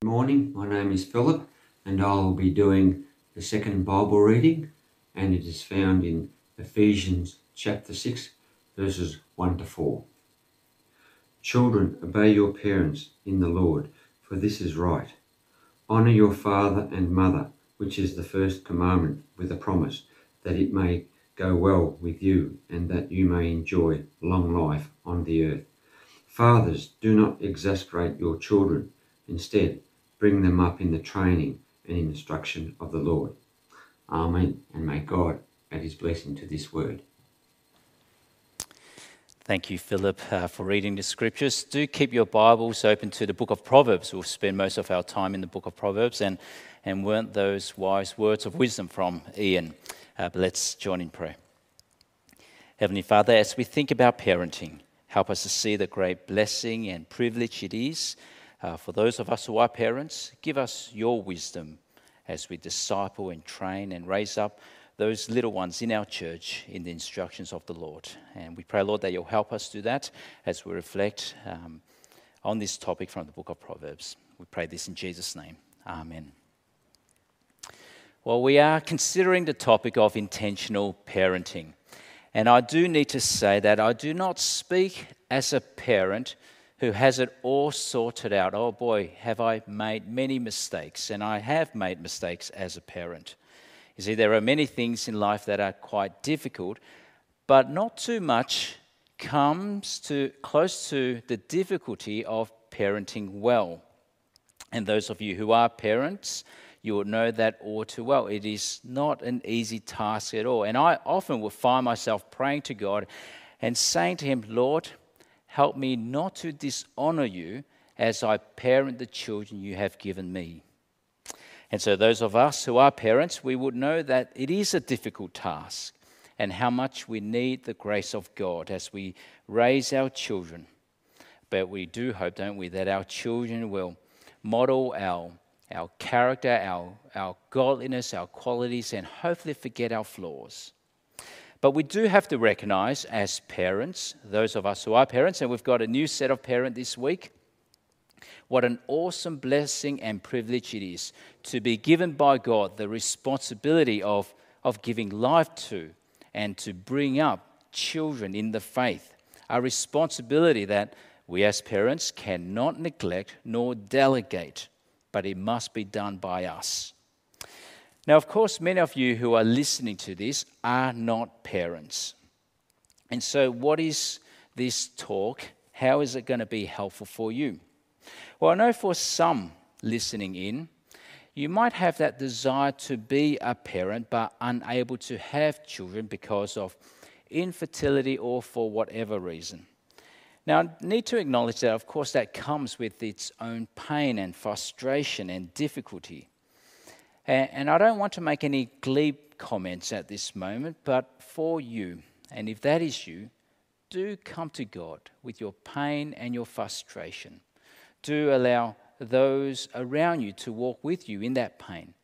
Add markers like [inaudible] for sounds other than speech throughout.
Good morning, my name is Philip, and I'll be doing the second Bible reading, and it is found in Ephesians chapter 6, verses 1 to 4. Children, obey your parents in the Lord, for this is right. Honour your father and mother, which is the first commandment, with a promise that it may go well with you and that you may enjoy long life on the earth. Fathers, do not exasperate your children. Instead, bring them up in the training and instruction of the Lord. Amen. And may God add his blessing to this word. Thank you, Philip, uh, for reading the scriptures. Do keep your Bibles open to the book of Proverbs. We'll spend most of our time in the book of Proverbs, and, and weren't those wise words of wisdom from Ian? Uh, but let's join in prayer. Heavenly Father, as we think about parenting, help us to see the great blessing and privilege it is uh, for those of us who are parents. Give us your wisdom as we disciple and train and raise up those little ones in our church in the instructions of the Lord. And we pray, Lord, that you'll help us do that as we reflect um, on this topic from the book of Proverbs. We pray this in Jesus' name. Amen. Well, we are considering the topic of intentional parenting. And I do need to say that I do not speak as a parent who has it all sorted out. Oh boy, have I made many mistakes, and I have made mistakes as a parent. You see, there are many things in life that are quite difficult, but not too much comes to close to the difficulty of parenting well. And those of you who are parents, you will know that all too well. It is not an easy task at all. And I often will find myself praying to God and saying to Him, Lord, help me not to dishonor you as I parent the children you have given me. And so, those of us who are parents, we would know that it is a difficult task and how much we need the grace of God as we raise our children. But we do hope, don't we, that our children will model our, our character, our, our godliness, our qualities, and hopefully forget our flaws. But we do have to recognize as parents, those of us who are parents, and we've got a new set of parents this week, what an awesome blessing and privilege it is to be given by God the responsibility of, of giving life to and to bring up children in the faith. A responsibility that we as parents cannot neglect nor delegate, but it must be done by us. Now, of course, many of you who are listening to this are not parents. And so, what is this talk? How is it going to be helpful for you? Well, I know for some listening in, you might have that desire to be a parent but unable to have children because of infertility or for whatever reason. Now, I need to acknowledge that, of course, that comes with its own pain and frustration and difficulty. And I don't want to make any glib comments at this moment, but for you, and if that is you, do come to God with your pain and your frustration do allow those around you to walk with you in that pain.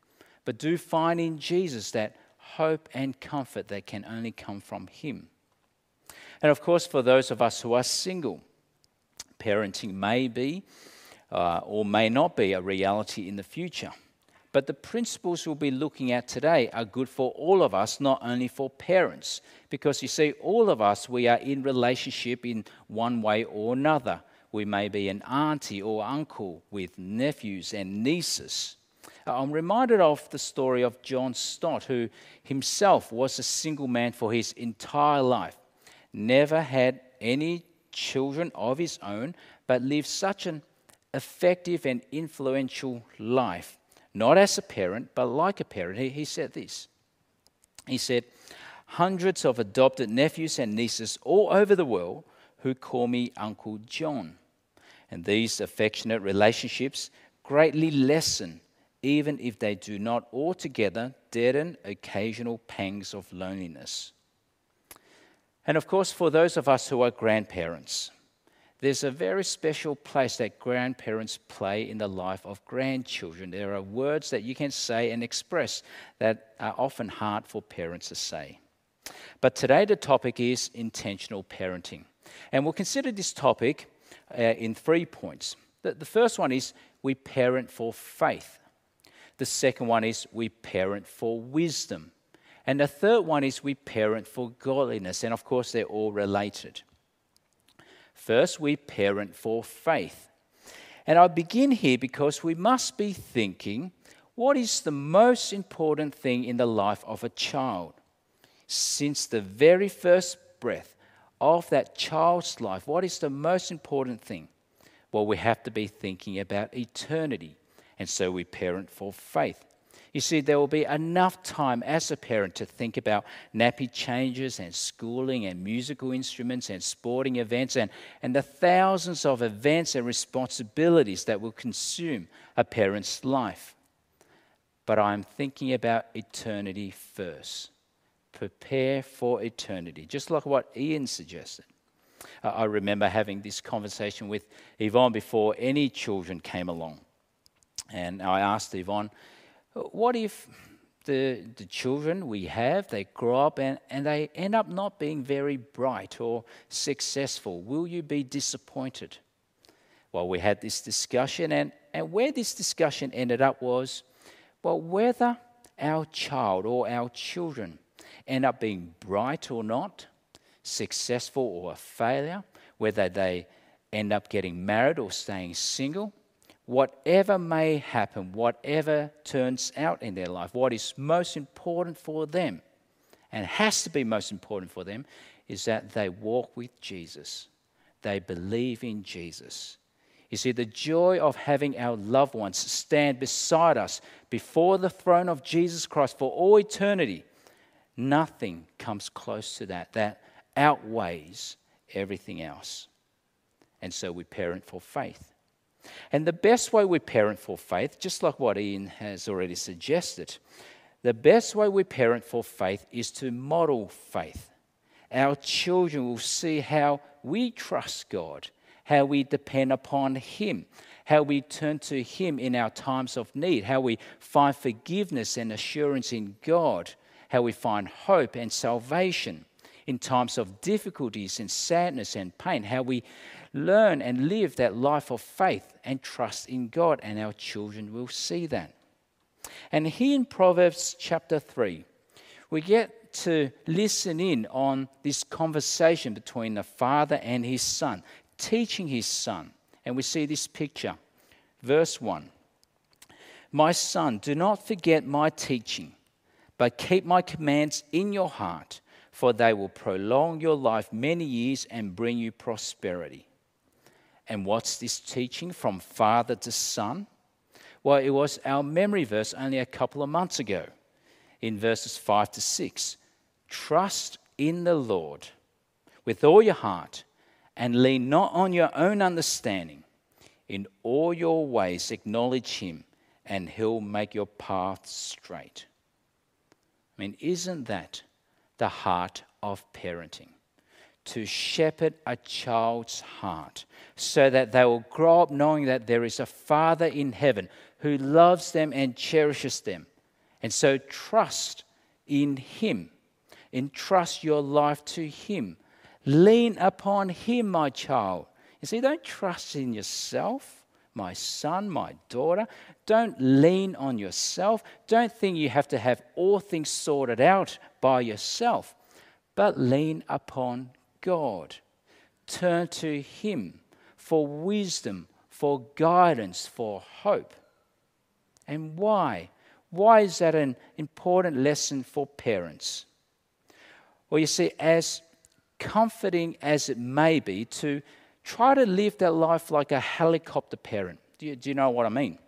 But do find in Jesus that hope and comfort that can only come from Him. And of course, for those of us who are single, parenting may be uh, or may not be a reality in the future. But the principles we'll be looking at today are good for all of us, not only for parents. Because you see, all of us, we are in relationship in one way or another we may be an auntie or uncle with nephews and nieces. Uh, I'm reminded of the story of John Stott, who himself was a single man for his entire life, never had any children of his own, but lived such an effective and influential life, not as a parent, but like a parent. He, he said this He said, Hundreds of adopted nephews and nieces all over the world who call me Uncle John. And these affectionate relationships greatly lessen, even if they do not altogether deaden occasional pangs of loneliness. And of course, for those of us who are grandparents, there's a very special place that grandparents play in the life of grandchildren. There are words that you can say and express that are often hard for parents to say. But today, the topic is intentional parenting. And we'll consider this topic uh, in three points. The, the first one is we parent for faith. The second one is we parent for wisdom. And the third one is we parent for godliness. And of course, they're all related. First, we parent for faith. And I begin here because we must be thinking what is the most important thing in the life of a child? Since the very first breath of that child's life, what is the most important thing? Well, we have to be thinking about eternity. And so we parent for faith. You see, there will be enough time as a parent to think about nappy changes and schooling and musical instruments and sporting events and, and the thousands of events and responsibilities that will consume a parent's life. But I'm thinking about eternity first. Prepare for eternity, just like what Ian suggested. I remember having this conversation with Yvonne before any children came along. And I asked Yvonne, what if the, the children we have, they grow up and, and they end up not being very bright or successful? Will you be disappointed? Well, we had this discussion, and, and where this discussion ended up was well, whether our child or our children end up being bright or not, successful or a failure, whether they end up getting married or staying single, whatever may happen, whatever turns out in their life, what is most important for them and has to be most important for them is that they walk with Jesus. They believe in Jesus. You see, the joy of having our loved ones stand beside us before the throne of Jesus Christ for all eternity, nothing comes close to that. That outweighs everything else. And so we parent for faith. And the best way we parent for faith, just like what Ian has already suggested, the best way we parent for faith is to model faith. Our children will see how we trust God, how we depend upon Him, how we turn to Him in our times of need, how we find forgiveness and assurance in God, how we find hope and salvation in times of difficulties and sadness and pain, how we learn and live that life of faith and trust in God, and our children will see that. And here in Proverbs chapter 3, we get to listen in on this conversation between the father and his son, teaching his son. And we see this picture. Verse 1 My son, do not forget my teaching, but keep my commands in your heart, for they will prolong your life many years and bring you prosperity. And what's this teaching from father to son? Well, it was our memory verse only a couple of months ago in verses 5 to 6. Trust in the Lord with all your heart and lean not on your own understanding. In all your ways, acknowledge him, and he'll make your path straight. I mean, isn't that the heart of parenting? to shepherd a child's heart so that they will grow up knowing that there is a Father in heaven who loves them and cherishes them. And so trust in Him. Entrust your life to Him. Lean upon Him, my child. You see, don't trust in yourself, my son, my daughter. Don't lean on yourself. Don't think you have to have all things sorted out by yourself, but lean upon God. Turn to Him for wisdom, for guidance, for hope. And why? Why is that an important lesson for parents? Well, you see, as comforting as it may be to try to live that life like a helicopter parent. Do you, do you know what I mean?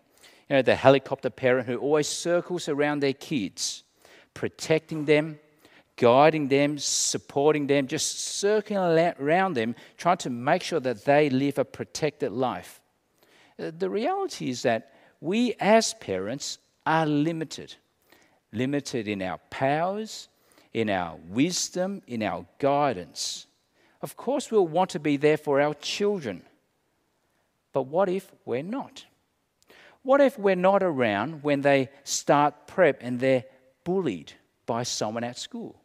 You know, the helicopter parent who always circles around their kids, protecting them, guiding them, supporting them, just circling around them, trying to make sure that they live a protected life. Uh, the reality is that we as parents are limited, limited in our powers, in our wisdom, in our guidance. Of course, we'll want to be there for our children. But what if we're not? What if we're not around when they start prep and they're bullied by someone at school?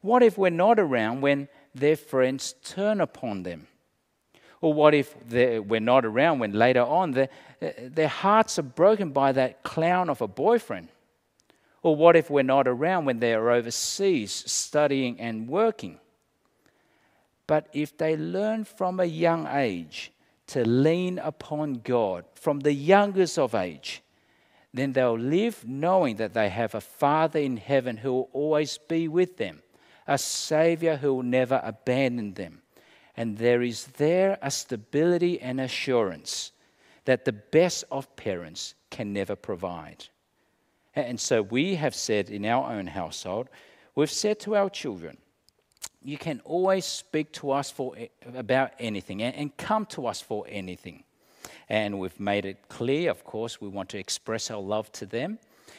What if we're not around when their friends turn upon them? Or what if we're not around when later on their, hearts are broken by that clown of a boyfriend? Or what if we're not around when they are overseas studying and working? But if they learn from a young age to lean upon God, from the youngest of age, then they'll live knowing that they have a Father in heaven who will always be with them, a Savior who will never abandon them. And there is there a stability and assurance that the best of parents can never provide. And so we have said in our own household, we've said to our children, you can always speak to us for, about anything and come to us for anything. And we've made it clear, of course, we want to express our love to them.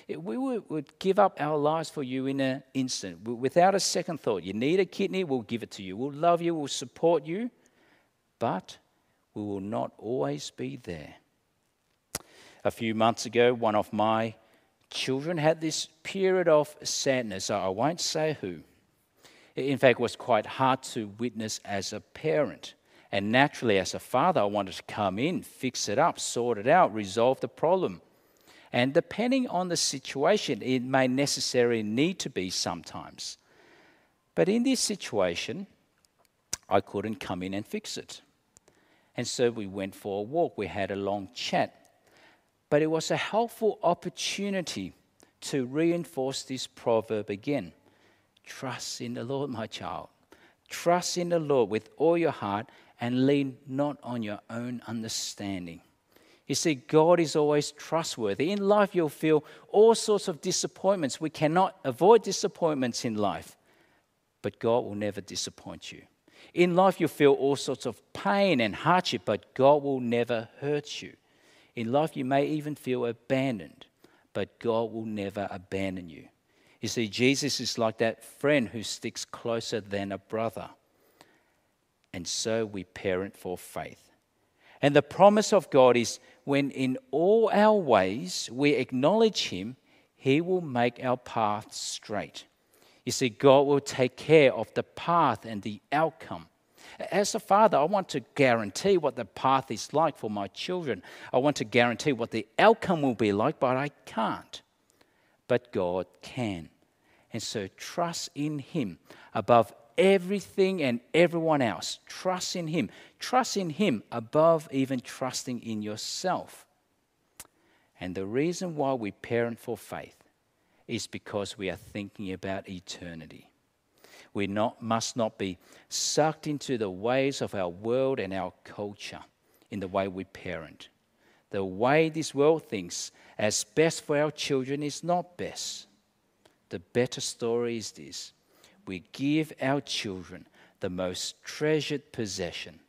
We would give up our lives for you in an instant, without a second thought. You need a kidney, we'll give it to you. We'll love you, we'll support you, but we will not always be there. A few months ago, one of my children had this period of sadness. I won't say who. In fact, was quite hard to witness as a parent. And naturally, as a father, I wanted to come in, fix it up, sort it out, resolve the problem. And depending on the situation, it may necessarily need to be sometimes. But in this situation, I couldn't come in and fix it. And so we went for a walk. We had a long chat. But it was a helpful opportunity to reinforce this proverb again Trust in the Lord, my child. Trust in the Lord with all your heart and lean not on your own understanding. You see, God is always trustworthy. In life, you'll feel all sorts of disappointments. We cannot avoid disappointments in life, but God will never disappoint you. In life, you'll feel all sorts of pain and hardship, but God will never hurt you. In life, you may even feel abandoned, but God will never abandon you. You see, Jesus is like that friend who sticks closer than a brother and so we parent for faith. And the promise of God is when in all our ways we acknowledge Him, He will make our path straight. You see, God will take care of the path and the outcome. As a father, I want to guarantee what the path is like for my children. I want to guarantee what the outcome will be like, but I can't. But God can. And so trust in Him above everything and everyone else. Trust in Him. Trust in Him above even trusting in yourself. And the reason why we parent for faith is because we are thinking about eternity. We not, must not be sucked into the ways of our world and our culture in the way we parent. The way this world thinks as best for our children is not best. The better story is this we give our children the most treasured possession,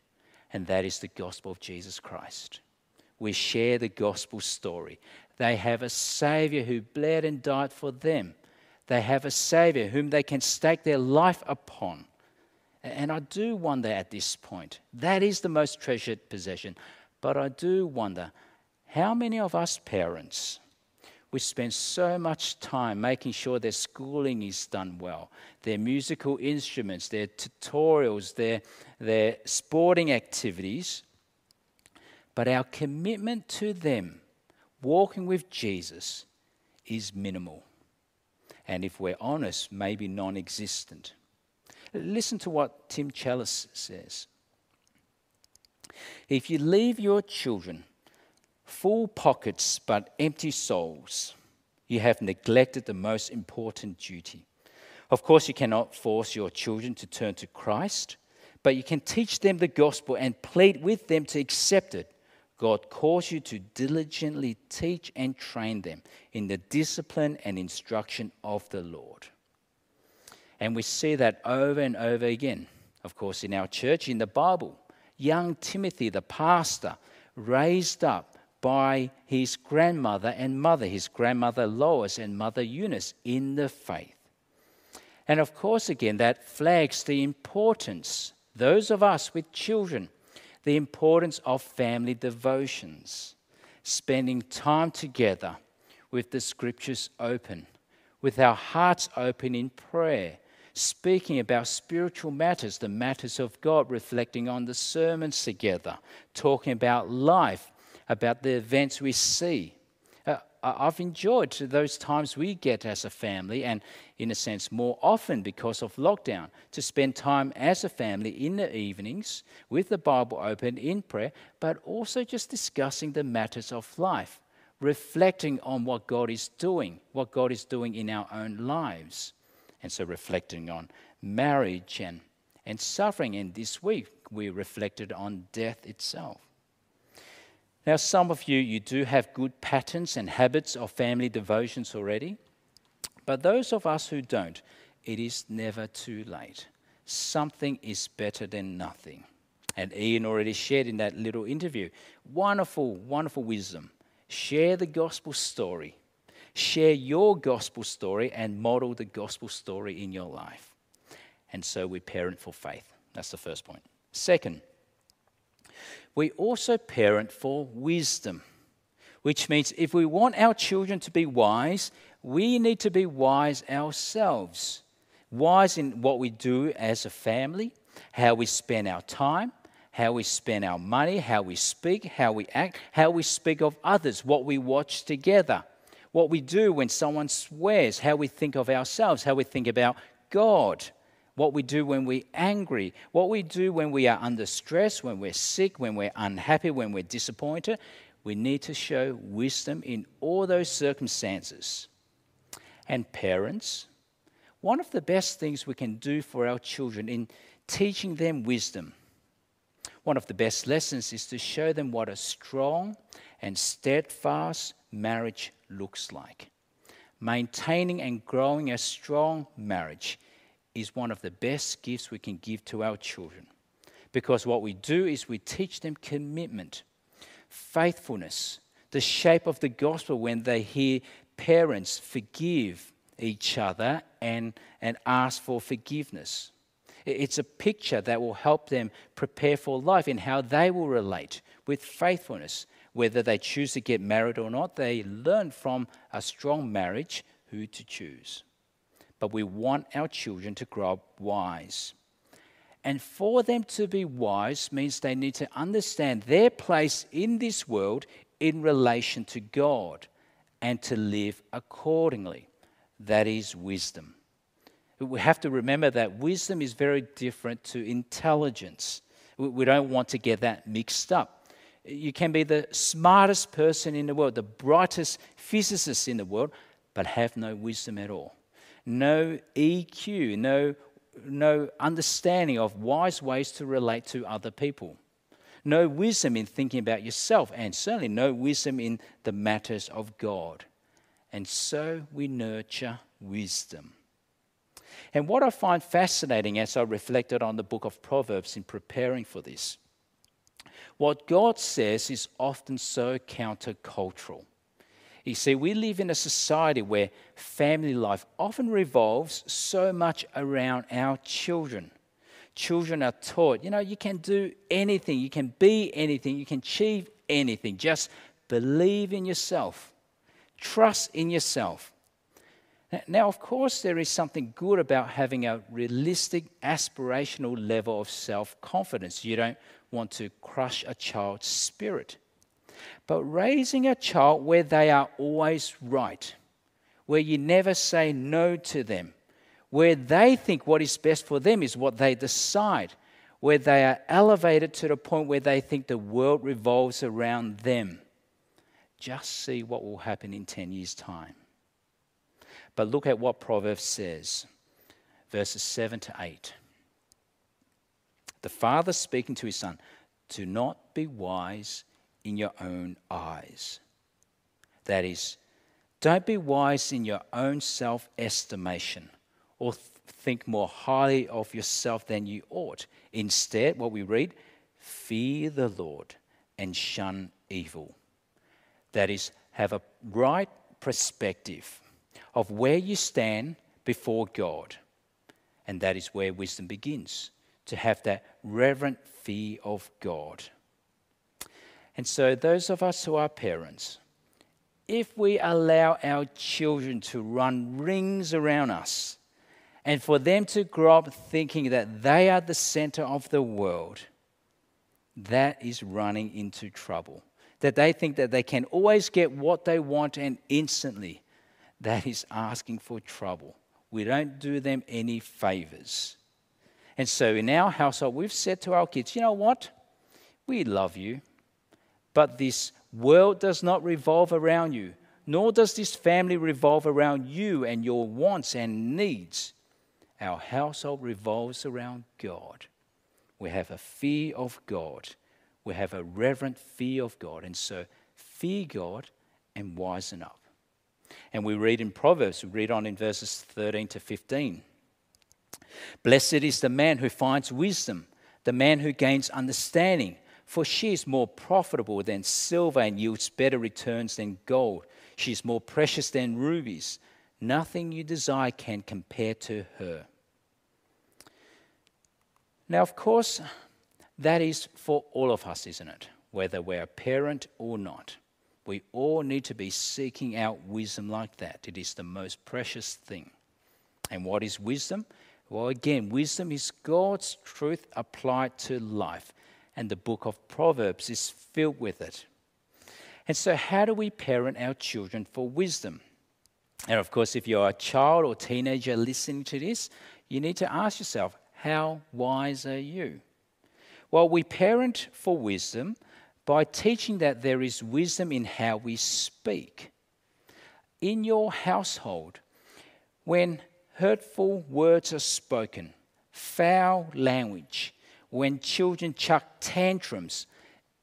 and that is the gospel of Jesus Christ. We share the gospel story. They have a Savior who bled and died for them. They have a Savior whom they can stake their life upon. And I do wonder at this point, that is the most treasured possession. But I do wonder how many of us parents we spend so much time making sure their schooling is done well, their musical instruments, their tutorials, their, their sporting activities. But our commitment to them, walking with Jesus, is minimal. And if we're honest, maybe non existent. Listen to what Tim Challies says. If you leave your children full pockets but empty souls, you have neglected the most important duty. Of course, you cannot force your children to turn to Christ, but you can teach them the gospel and plead with them to accept it. God calls you to diligently teach and train them in the discipline and instruction of the Lord. And we see that over and over again, of course, in our church, in the Bible. Young Timothy, the pastor, raised up by his grandmother and mother, his grandmother Lois and mother Eunice, in the faith. And of course, again, that flags the importance, those of us with children, the importance of family devotions, spending time together with the scriptures open, with our hearts open in prayer, speaking about spiritual matters, the matters of God, reflecting on the sermons together, talking about life, about the events we see. Uh, I've enjoyed those times we get as a family, and in a sense, more often because of lockdown, to spend time as a family in the evenings with the Bible open in prayer, but also just discussing the matters of life, reflecting on what God is doing, what God is doing in our own lives. And so reflecting on marriage and, and suffering. And this week we reflected on death itself. Now, some of you, you do have good patterns and habits of family devotions already. But those of us who don't, it is never too late. Something is better than nothing. And Ian already shared in that little interview wonderful, wonderful wisdom. Share the gospel story share your gospel story and model the gospel story in your life. And so we parent for faith. That's the first point. Second, we also parent for wisdom, which means if we want our children to be wise, we need to be wise ourselves. Wise in what we do as a family, how we spend our time, how we spend our money, how we speak, how we act, how we speak of others, what we watch together what we do when someone swears, how we think of ourselves, how we think about God, what we do when we're angry, what we do when we are under stress, when we're sick, when we're unhappy, when we're disappointed. We need to show wisdom in all those circumstances. And parents, one of the best things we can do for our children in teaching them wisdom, one of the best lessons is to show them what a strong and steadfast marriage looks like. Maintaining and growing a strong marriage is one of the best gifts we can give to our children. Because what we do is we teach them commitment, faithfulness, the shape of the gospel when they hear parents forgive each other and, and ask for forgiveness. It's a picture that will help them prepare for life in how they will relate with faithfulness whether they choose to get married or not, they learn from a strong marriage who to choose. But we want our children to grow up wise. And for them to be wise means they need to understand their place in this world in relation to God and to live accordingly. That is wisdom. We have to remember that wisdom is very different to intelligence. We don't want to get that mixed up. You can be the smartest person in the world, the brightest physicist in the world, but have no wisdom at all. No EQ, no, no understanding of wise ways to relate to other people. No wisdom in thinking about yourself, and certainly no wisdom in the matters of God. And so we nurture wisdom. And what I find fascinating as I reflected on the book of Proverbs in preparing for this what God says is often so countercultural. You see, we live in a society where family life often revolves so much around our children. Children are taught, you know, you can do anything, you can be anything, you can achieve anything. Just believe in yourself, trust in yourself. Now, of course, there is something good about having a realistic, aspirational level of self confidence. You don't want to crush a child's spirit. But raising a child where they are always right, where you never say no to them, where they think what is best for them is what they decide, where they are elevated to the point where they think the world revolves around them. Just see what will happen in 10 years' time. But look at what Proverbs says, verses 7 to 8. The father speaking to his son, Do not be wise in your own eyes. That is, don't be wise in your own self estimation or th- think more highly of yourself than you ought. Instead, what we read, fear the Lord and shun evil. That is, have a right perspective of where you stand before God. And that is where wisdom begins to have that reverent fear of God. And so, those of us who are parents, if we allow our children to run rings around us and for them to grow up thinking that they are the center of the world, that is running into trouble. That they think that they can always get what they want and instantly, that is asking for trouble. We don't do them any favors. And so in our household, we've said to our kids, you know what? We love you, but this world does not revolve around you, nor does this family revolve around you and your wants and needs. Our household revolves around God. We have a fear of God. We have a reverent fear of God. And so, fear God and wisen up. And we read in Proverbs, we read on in verses 13 to 15. Blessed is the man who finds wisdom, the man who gains understanding, for she is more profitable than silver and yields better returns than gold. She is more precious than rubies. Nothing you desire can compare to her. Now, of course, that is for all of us, isn't it? Whether we're a parent or not. We all need to be seeking out wisdom like that. It is the most precious thing. And what is wisdom? Well, again, wisdom is God's truth applied to life. And the book of Proverbs is filled with it. And so, how do we parent our children for wisdom? And of course, if you're a child or teenager listening to this, you need to ask yourself, how wise are you? Well, we parent for wisdom by teaching that there is wisdom in how we speak. In your household, when hurtful words are spoken, foul language, when children chuck tantrums,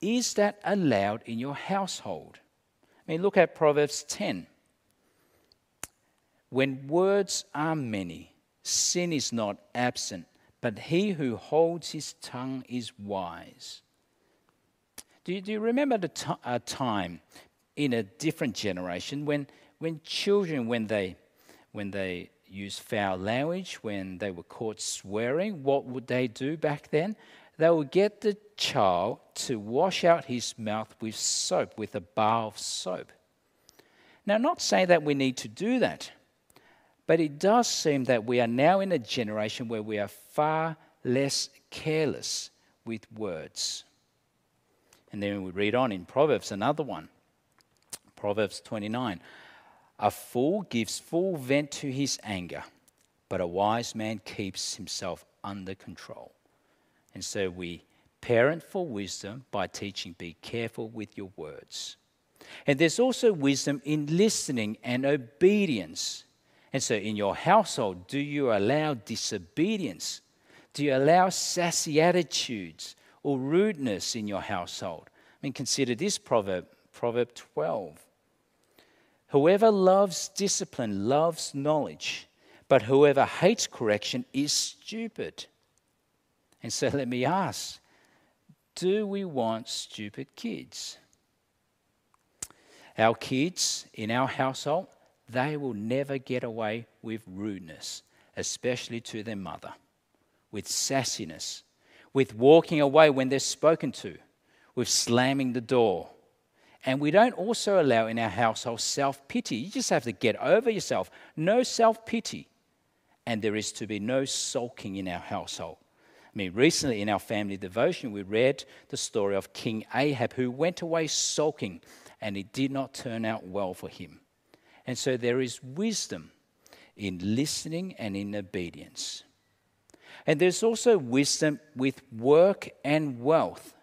is that allowed in your household? I mean, look at Proverbs 10. When words are many, sin is not absent, but he who holds his tongue is wise. Do you, do you remember the t- a uh, time in a different generation when, when children, when they, when they used foul language, when they were caught swearing, what would they do back then? They would get the child to wash out his mouth with soap, with a bar of soap. Now, not saying that we need to do that, but it does seem that we are now in a generation where we are far less careless with words. And then we read on in Proverbs, another one. Proverbs 29. A fool gives full vent to his anger, but a wise man keeps himself under control. And so we parent for wisdom by teaching be careful with your words. And there's also wisdom in listening and obedience. And so, in your household, do you allow disobedience? Do you allow sassy attitudes or rudeness in your household? I mean, consider this proverb, Proverb 12. Whoever loves discipline loves knowledge, but whoever hates correction is stupid. And so, let me ask do we want stupid kids? Our kids in our household, they will never get away with rudeness, especially to their mother, with sassiness, with walking away when they're spoken to, with slamming the door. And we don't also allow in our household self pity. You just have to get over yourself. No self pity. And there is to be no sulking in our household. I mean, recently in our family devotion, we read the story of King Ahab who went away sulking and it did not turn out well for him. And so there is wisdom in listening and in obedience. And there's also wisdom with work and wealth.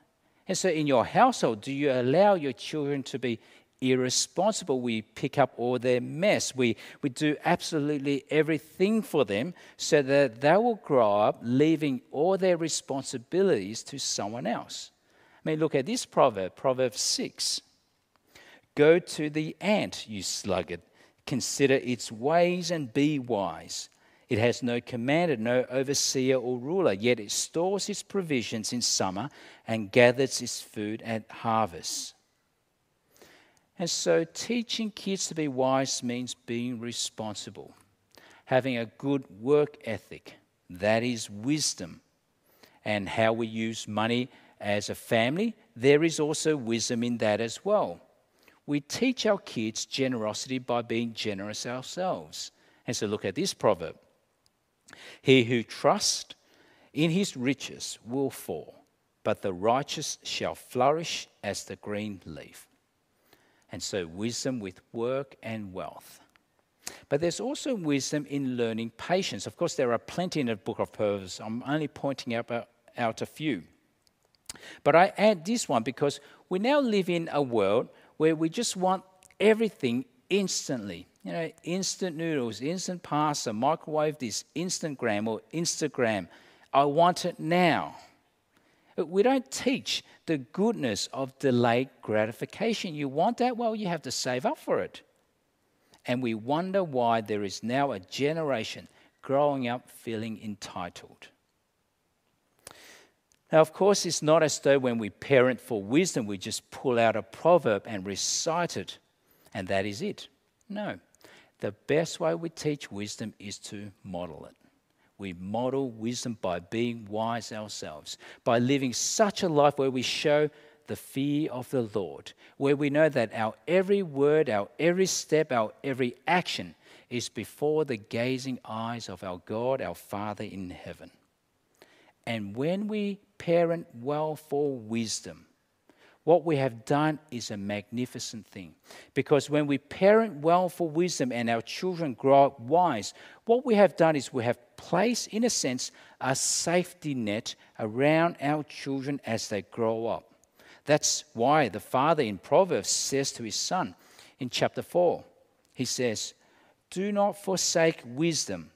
And so in your household, do you allow your children to be irresponsible? We pick up all their mess. We, we do absolutely everything for them so that they will grow up leaving all their responsibilities to someone else. I mean, look at this proverb, Proverb 6. Go to the ant, you sluggard, Consider its ways and be wise. It has no commander, no overseer or ruler, yet it stores its provisions in summer and gathers its food at harvest. And so, teaching kids to be wise means being responsible, having a good work ethic. That is wisdom. And how we use money as a family, there is also wisdom in that as well we teach our kids generosity by being generous ourselves. And so look at this proverb He who trusts in his riches will fall, but the righteous shall flourish as the green leaf. And so, wisdom with work and wealth. But there's also wisdom in learning patience. Of course, there are plenty in the book of Proverbs. I'm only pointing out, out a few. But I add this one because we now live in a world where we just want everything instantly. You know, instant noodles, instant pasta, microwave this, Instagram or Instagram. I want it now. But We don't teach the goodness of delayed gratification. You want that? Well, you have to save up for it. And we wonder why there is now a generation growing up feeling entitled. Now, of course, it's not as though when we parent for wisdom, we just pull out a proverb and recite it, and that is it. No. The best way we teach wisdom is to model it. We model wisdom by being wise ourselves, by living such a life where we show the fear of the Lord, where we know that our every word, our every step, our every action is before the gazing eyes of our God, our Father in heaven. And when we parent well for wisdom, what we have done is a magnificent thing. Because when we parent well for wisdom and our children grow up wise, what we have done is we have placed, in a sense, a safety net around our children as they grow up. That's why the father in Proverbs says to his son in chapter 4, he says, Do not forsake wisdom,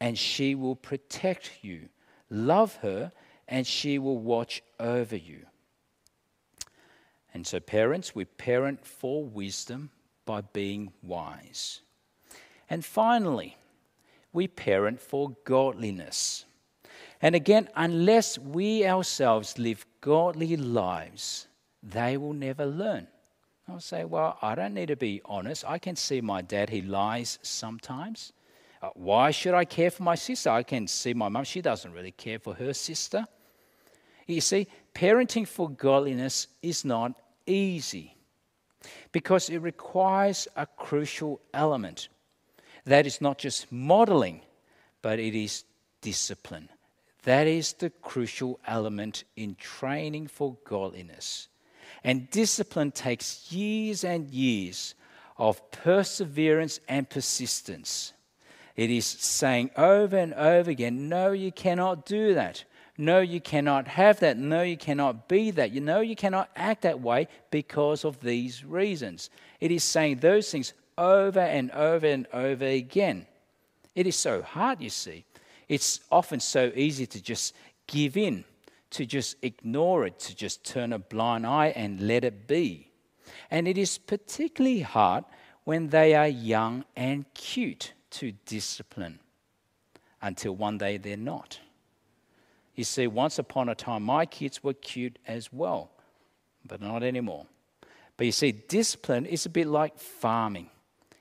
and she will protect you. Love her, and she will watch over you. And so, parents, we parent for wisdom by being wise. And finally, we parent for godliness. And again, unless we ourselves live godly lives, they will never learn. I'll say, Well, I don't need to be honest. I can see my dad, he lies sometimes. Uh, why should I care for my sister? I can see my mum, she doesn't really care for her sister. You see, parenting for godliness is not easy because it requires a crucial element. That is not just modeling, but it is discipline. That is the crucial element in training for godliness. And discipline takes years and years of perseverance and persistence. It is saying over and over again, no, you cannot do that. No, you cannot have that. No, you cannot be that. You know, you cannot act that way because of these reasons. It is saying those things over and over and over again. It is so hard, you see. It's often so easy to just give in, to just ignore it, to just turn a blind eye and let it be. And it is particularly hard when they are young and cute to discipline until one day they're not. You see, once upon a time, my kids were cute as well, but not anymore. But you see, discipline is a bit like farming.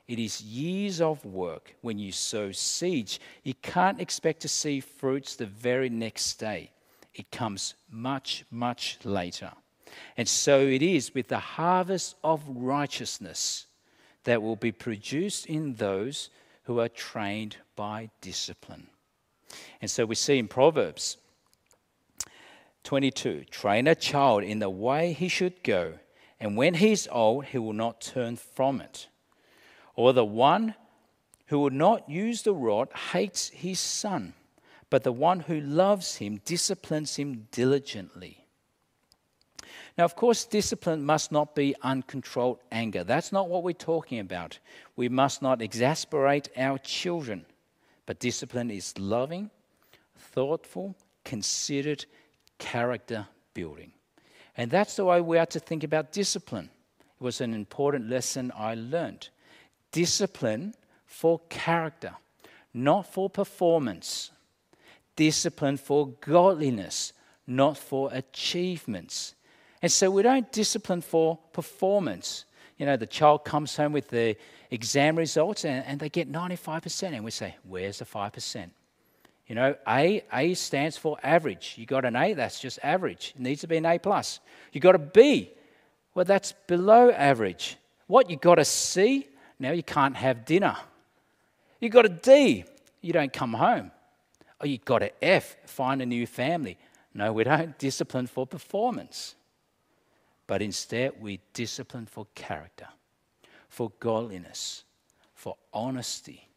It is years of work. When you sow seeds, you can't expect to see fruits the very next day. It comes much, much later. And so it is with the harvest of righteousness that will be produced in those who are trained by discipline. And so we see in Proverbs 22 Train a child in the way he should go, and when he is old, he will not turn from it. Or the one who will not use the rod hates his son, but the one who loves him disciplines him diligently. Now, of course, discipline must not be uncontrolled anger. That's not what we're talking about. We must not exasperate our children, but discipline is loving, thoughtful, considered, character building. And that's the way we are to think about discipline. It was an important lesson I learned. Discipline for character, not for performance. Discipline for godliness, not for achievements. And so we don't discipline for performance. You know, the child comes home with the exam results and, and they get 95%, and we say, Where's the 5%? You know, A, A stands for average. You got an A, that's just average. It needs to be an A plus. You got a B, well, that's below average. What you got a C, now you can't have dinner. You got a D, you don't come home. Oh, you got an F, find a new family. No, we don't [laughs] discipline for performance, but instead we discipline for character, for godliness, for honesty,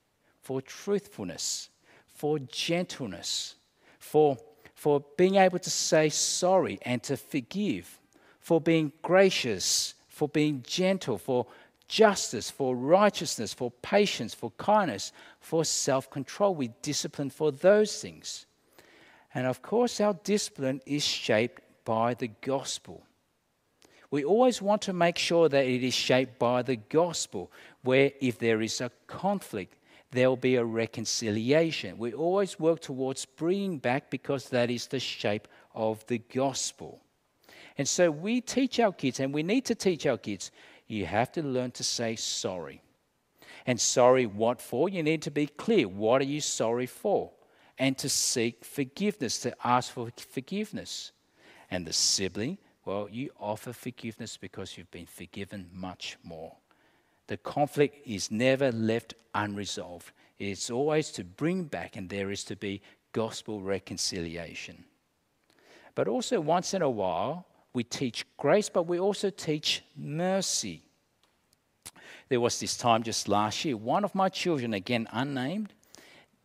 for truthfulness, for gentleness, for, for being able to say sorry and to forgive, for being gracious, for being gentle, for justice, for righteousness, for patience, for kindness, for self control. We discipline for those things. And of course, our discipline is shaped by the gospel. We always want to make sure that it is shaped by the gospel, where if there is a conflict, there will be a reconciliation. We always work towards bringing back because that is the shape of the gospel. And so we teach our kids, and we need to teach our kids you have to learn to say sorry. And sorry, what for? You need to be clear. What are you sorry for? And to seek forgiveness, to ask for forgiveness. And the sibling, well, you offer forgiveness because you've been forgiven much more. The conflict is never left unresolved. It's always to bring back, and there is to be gospel reconciliation. But also, once in a while, we teach grace, but we also teach mercy. There was this time just last year, one of my children, again unnamed,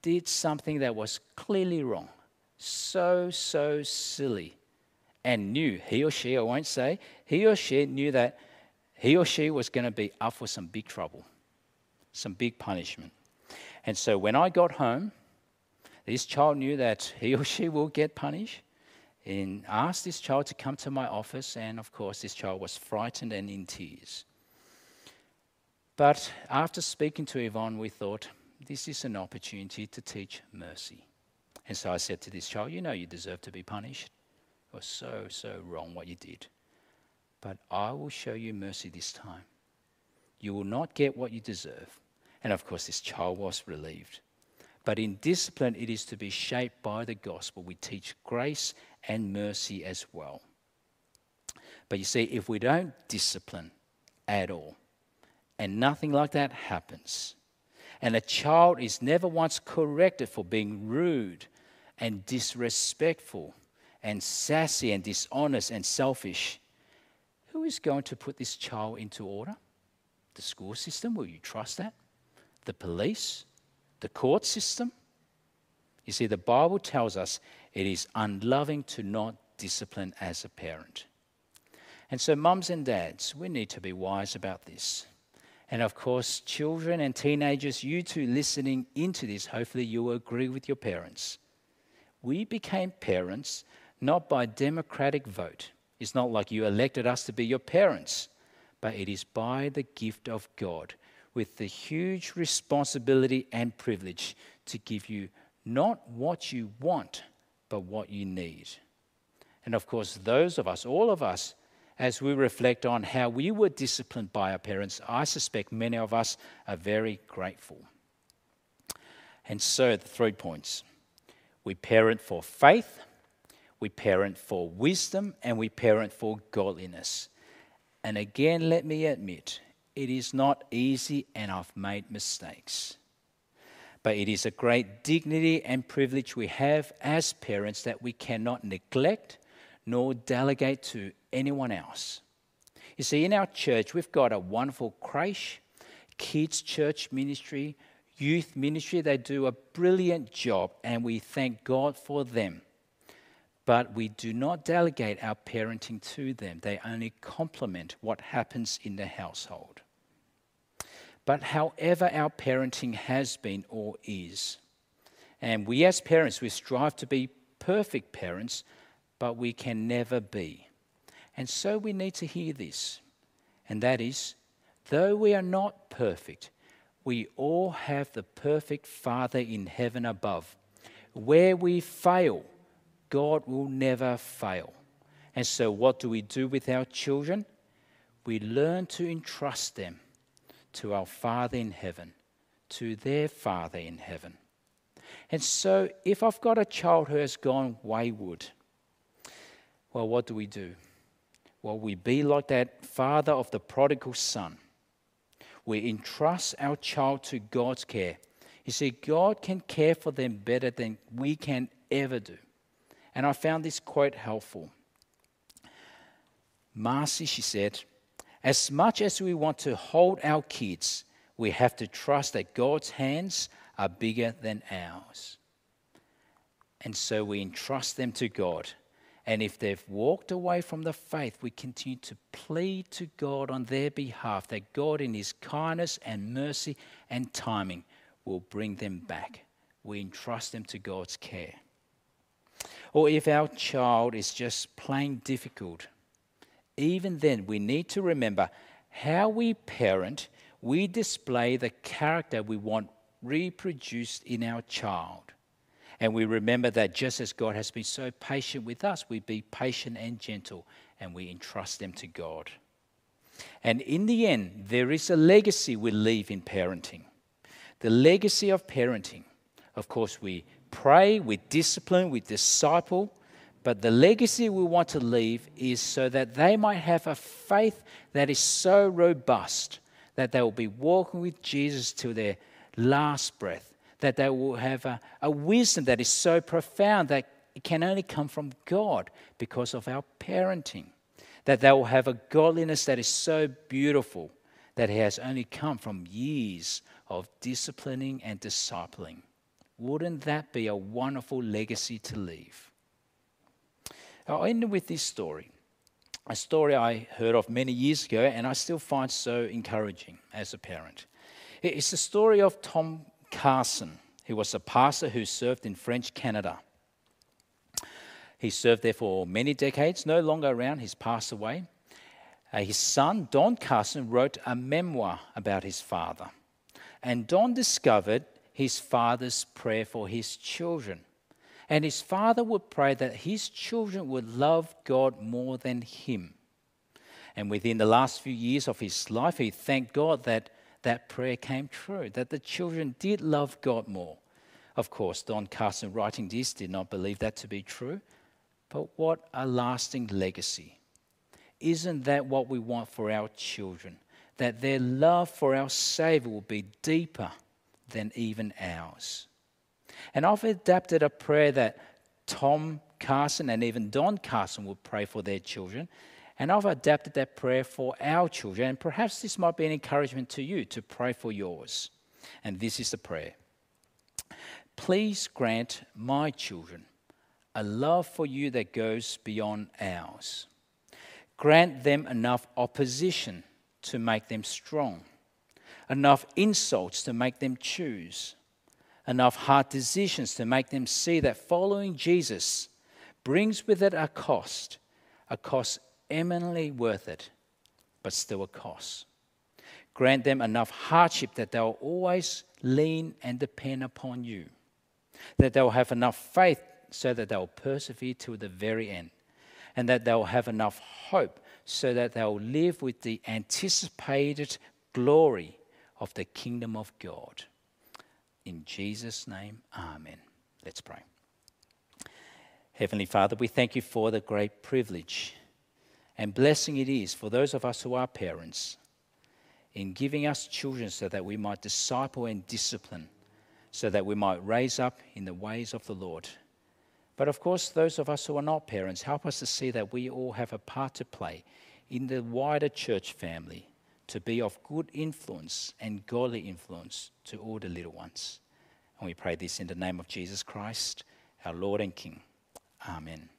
did something that was clearly wrong. So, so silly. And knew, he or she, I won't say, he or she knew that he or she was going to be up for some big trouble, some big punishment. And so when I got home, this child knew that he or she will get punished and asked this child to come to my office, and of course, this child was frightened and in tears. But after speaking to Yvonne, we thought this is an opportunity to teach mercy. And so I said to this child, You know, you deserve to be punished. It was so, so wrong what you did. But I will show you mercy this time. You will not get what you deserve. And of course, this child was relieved. But in discipline, it is to be shaped by the gospel. We teach grace and mercy as well. But you see, if we don't discipline at all, and nothing like that happens, and a child is never once corrected for being rude and disrespectful and sassy and dishonest and selfish, who is going to put this child into order? The school system? Will you trust that? The police? The court system? You see, the Bible tells us it is unloving to not discipline as a parent. And so, mums and dads, we need to be wise about this. And of course, children and teenagers, you two listening into this, hopefully you will agree with your parents. We became parents not by democratic vote. It's not like you elected us to be your parents, but it is by the gift of God with the huge responsibility and privilege to give you not what you want, but what you need. And of course, those of us, all of us, as we reflect on how we were disciplined by our parents, I suspect many of us are very grateful. And so, the three points we parent for faith, we parent for wisdom, and we parent for godliness. And again, let me admit, it is not easy, and I've made mistakes. But it is a great dignity and privilege we have as parents that we cannot neglect nor delegate to anyone else. You see, in our church, we've got a wonderful creche, kids' church ministry, youth ministry. They do a brilliant job, and we thank God for them. But we do not delegate our parenting to them, they only complement what happens in the household. But however our parenting has been or is, and we as parents, we strive to be perfect parents, but we can never be. And so we need to hear this, and that is though we are not perfect, we all have the perfect Father in heaven above. Where we fail, God will never fail. And so, what do we do with our children? We learn to entrust them to our Father in heaven, to their Father in heaven. And so, if I've got a child who has gone wayward, well, what do we do? Well, we be like that father of the prodigal son. We entrust our child to God's care. You see, God can care for them better than we can ever do. And I found this quote helpful. Marcy, she said, as much as we want to hold our kids, we have to trust that God's hands are bigger than ours. And so we entrust them to God. And if they've walked away from the faith, we continue to plead to God on their behalf that God, in His kindness and mercy and timing, will bring them back. We entrust them to God's care. Or if our child is just plain difficult, even then we need to remember how we parent, we display the character we want reproduced in our child. And we remember that just as God has been so patient with us, we be patient and gentle and we entrust them to God. And in the end, there is a legacy we leave in parenting. The legacy of parenting. Of course, we pray, we discipline, we disciple, but the legacy we want to leave is so that they might have a faith that is so robust that they will be walking with Jesus to their last breath, that they will have a, a wisdom that is so profound that it can only come from God because of our parenting, that they will have a godliness that is so beautiful that it has only come from years of disciplining and discipling. Wouldn't that be a wonderful legacy to leave? I'll end with this story. A story I heard of many years ago and I still find so encouraging as a parent. It's the story of Tom Carson, who was a pastor who served in French Canada. He served there for many decades, no longer around, he's passed away. Uh, his son, Don Carson, wrote a memoir about his father. And Don discovered his father's prayer for his children. And his father would pray that his children would love God more than him. And within the last few years of his life, he thanked God that that prayer came true, that the children did love God more. Of course, Don Carson writing this did not believe that to be true, but what a lasting legacy. Isn't that what we want for our children? That their love for our Savior will be deeper than even ours. And I've adapted a prayer that Tom Carson and even Don Carson would pray for their children. And I've adapted that prayer for our children. And perhaps this might be an encouragement to you to pray for yours. And this is the prayer Please grant my children a love for you that goes beyond ours. Grant them enough opposition to make them strong, enough insults to make them choose, enough hard decisions to make them see that following Jesus brings with it a cost, a cost eminently worth it, but still a cost. Grant them enough hardship that they'll always lean and depend upon you, that they'll have enough faith so that they'll persevere to the very end, and that they'll have enough hope so that they'll live with the anticipated glory of the kingdom of God. In Jesus' name, Amen. Let's pray. Heavenly Father, we thank you for the great privilege and blessing it is for those of us who are parents in giving us children so that we might disciple and discipline, so that we might raise up in the ways of the Lord. But of course, those of us who are not parents, help us to see that we all have a part to play in the wider church family to be of good influence and godly influence to all the little ones. And we pray this in the name of Jesus Christ, our Lord and King. Amen.